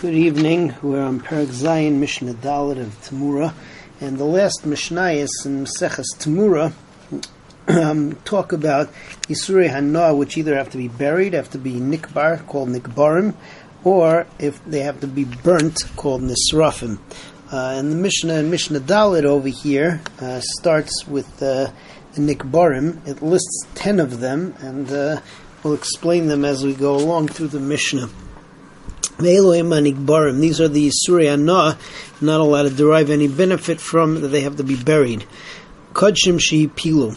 Good evening. We're on Perek Zayin, Mishnah Dalet of Tamura, and the last Mishnayos in Maseches Tamura um, talk about Yisurei Hana, which either have to be buried, have to be nikbar, called nikbarim, or if they have to be burnt, called nisrafim. Uh, and the Mishnah and Mishnah Dalet over here uh, starts with uh, nikbarim. It lists ten of them, and uh, we'll explain them as we go along through the Mishnah. These are the Anah, not allowed to derive any benefit from, that they have to be buried. Kodshim Shi Pilu.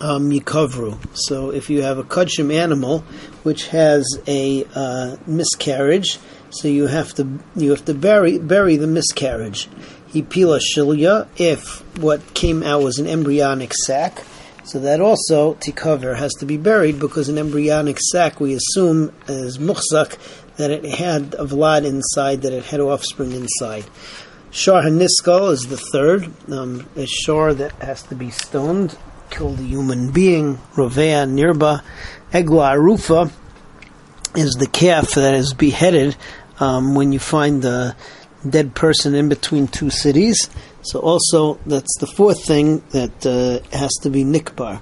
Um, yikavru. So if you have a kodshim animal which has a uh, miscarriage, so you have to you have to bury bury the miscarriage. Hipila shilya if what came out was an embryonic sac, so that also tikaver has to be buried because an embryonic sac we assume is muhzak that it had a vlad inside, that it had offspring inside. Shar Haniskal is the third, um, a shar that has to be stoned, killed a human being. Rovea Nirba. Egla Arufa is the calf that is beheaded um, when you find the dead person in between two cities. So also, that's the fourth thing that uh, has to be nikbar.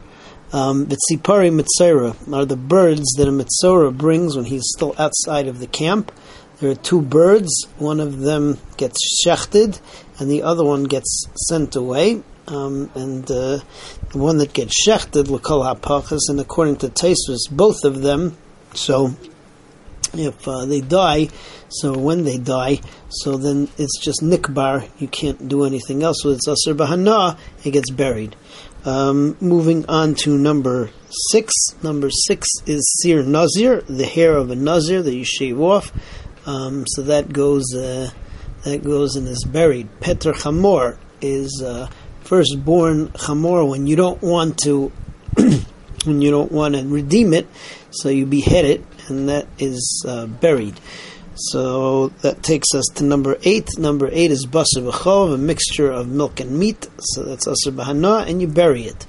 Um, the tzipari mitzera are the birds that a mitzora brings when he's still outside of the camp. There are two birds. One of them gets shechted, and the other one gets sent away. Um, and uh, the one that gets shechted, l'kol hapachas, and according to Taisus, both of them. So, if uh, they die, so when they die, so then it's just nikbar. You can't do anything else. So it's aser bahana. It gets buried. Um, moving on to number six. Number six is Sir Nazir, the hair of a Nazir that you shave off. Um, so that goes uh, that goes and is buried. Peter Chamor is uh, firstborn Chamor when you don't want to when you don't want to redeem it, so you behead it, and that is uh, buried. So that takes us to number eight. Number eight is basar b'chalav, a mixture of milk and meat. So that's asar b'hana, and you bury it.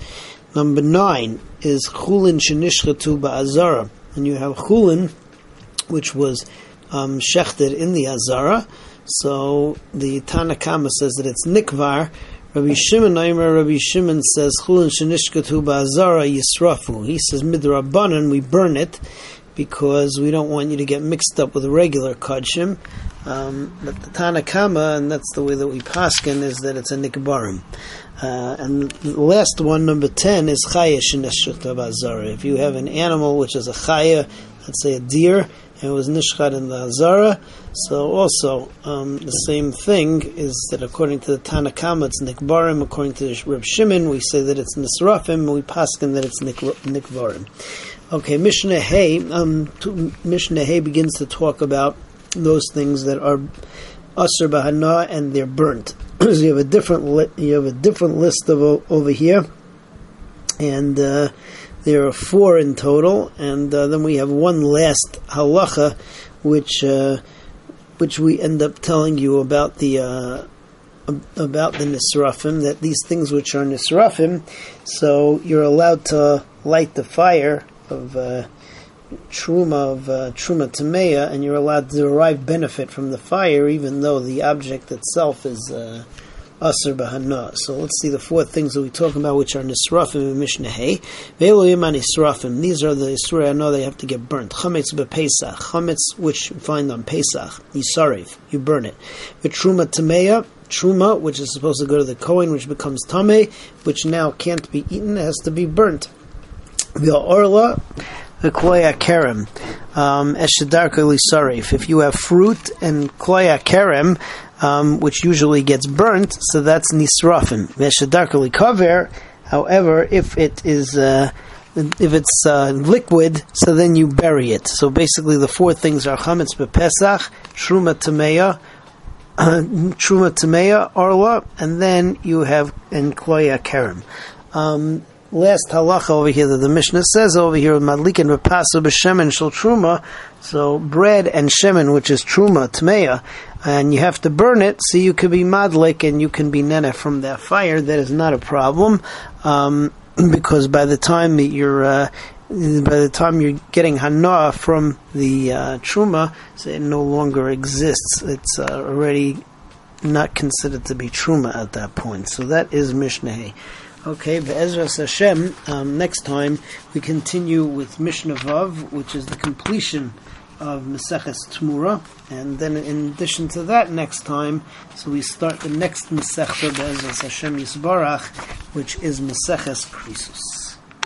Number nine is chulin shenishchatu ba'azara, and you have chulin, which was um, shechted in the azara. So the Tanakama says that it's nikvar. Rabbi Shimon Aimer, Rabbi Shimon says chulin shenishchatu ba'azara yisrafu. He says midrabanan, we burn it because we don't want you to get mixed up with regular kodshim. Um, but the Tanakama, and that's the way that we paskin, is that it's a nikbarim. Uh, and the last one, number 10, is chaya sheneshut If you have an animal which is a chaya, let's say a deer, it was nishchat in the azara, so also um, the same thing is that according to the Tanakama, it's nikbarim. According to Reb Shimon, we say that it's nisrafim, we paskin that it's nikbarim. Okay, Mishnah Hay. Um, Mishnah Hay begins to talk about those things that are asr bahana and they're burnt. so you have a different li- you have a different list of over here, and uh, there are four in total, and uh, then we have one last halacha, which uh, which we end up telling you about the uh, about the nisrafim that these things which are nisrafim, so you're allowed to light the fire of uh, truma of uh, truma tameya, and you're allowed to derive benefit from the fire, even though the object itself is uh, aser bahana. So let's see the four things that we talk about, which are nisrafim and mishnah hey. nisrafim. These are the isra I know they have to get burnt. Chametz bepesach. Chametz, which you find on Pesach. Yisariv. You burn it. With truma tameya. Truma, which is supposed to go to the Kohen, which becomes tame, which now can't be eaten, has to be burnt. The orla, the kloya kerem, um, eshedarka If you have fruit and kloya kerem, um, which usually gets burnt, so that's nisrafim. Eshedarka kaver. However, if it is uh, if it's uh, liquid, so then you bury it. So basically, the four things are chametz bepesach, truma tameya, truma tameya, arla, and then you have and kloya kerem. Um, last halacha over here that the Mishnah says over here, Madlik and Rapasu b'shemen shel truma, so bread and shemen, which is truma, tmeya, and you have to burn it, so you can be madlik and you can be nene from that fire. That is not a problem, um, because by the time you're uh, by the time you're getting hana from the uh, truma, so it no longer exists. It's uh, already not considered to be truma at that point. So that is Mishnah. Okay, Be'ezras Hashem, um, next time we continue with Mishnah Vav, which is the completion of Maseches Tmura, and then in addition to that, next time, so we start the next Masechta Be'ezras Hashem Yisbarach, which is Maseches Krisus.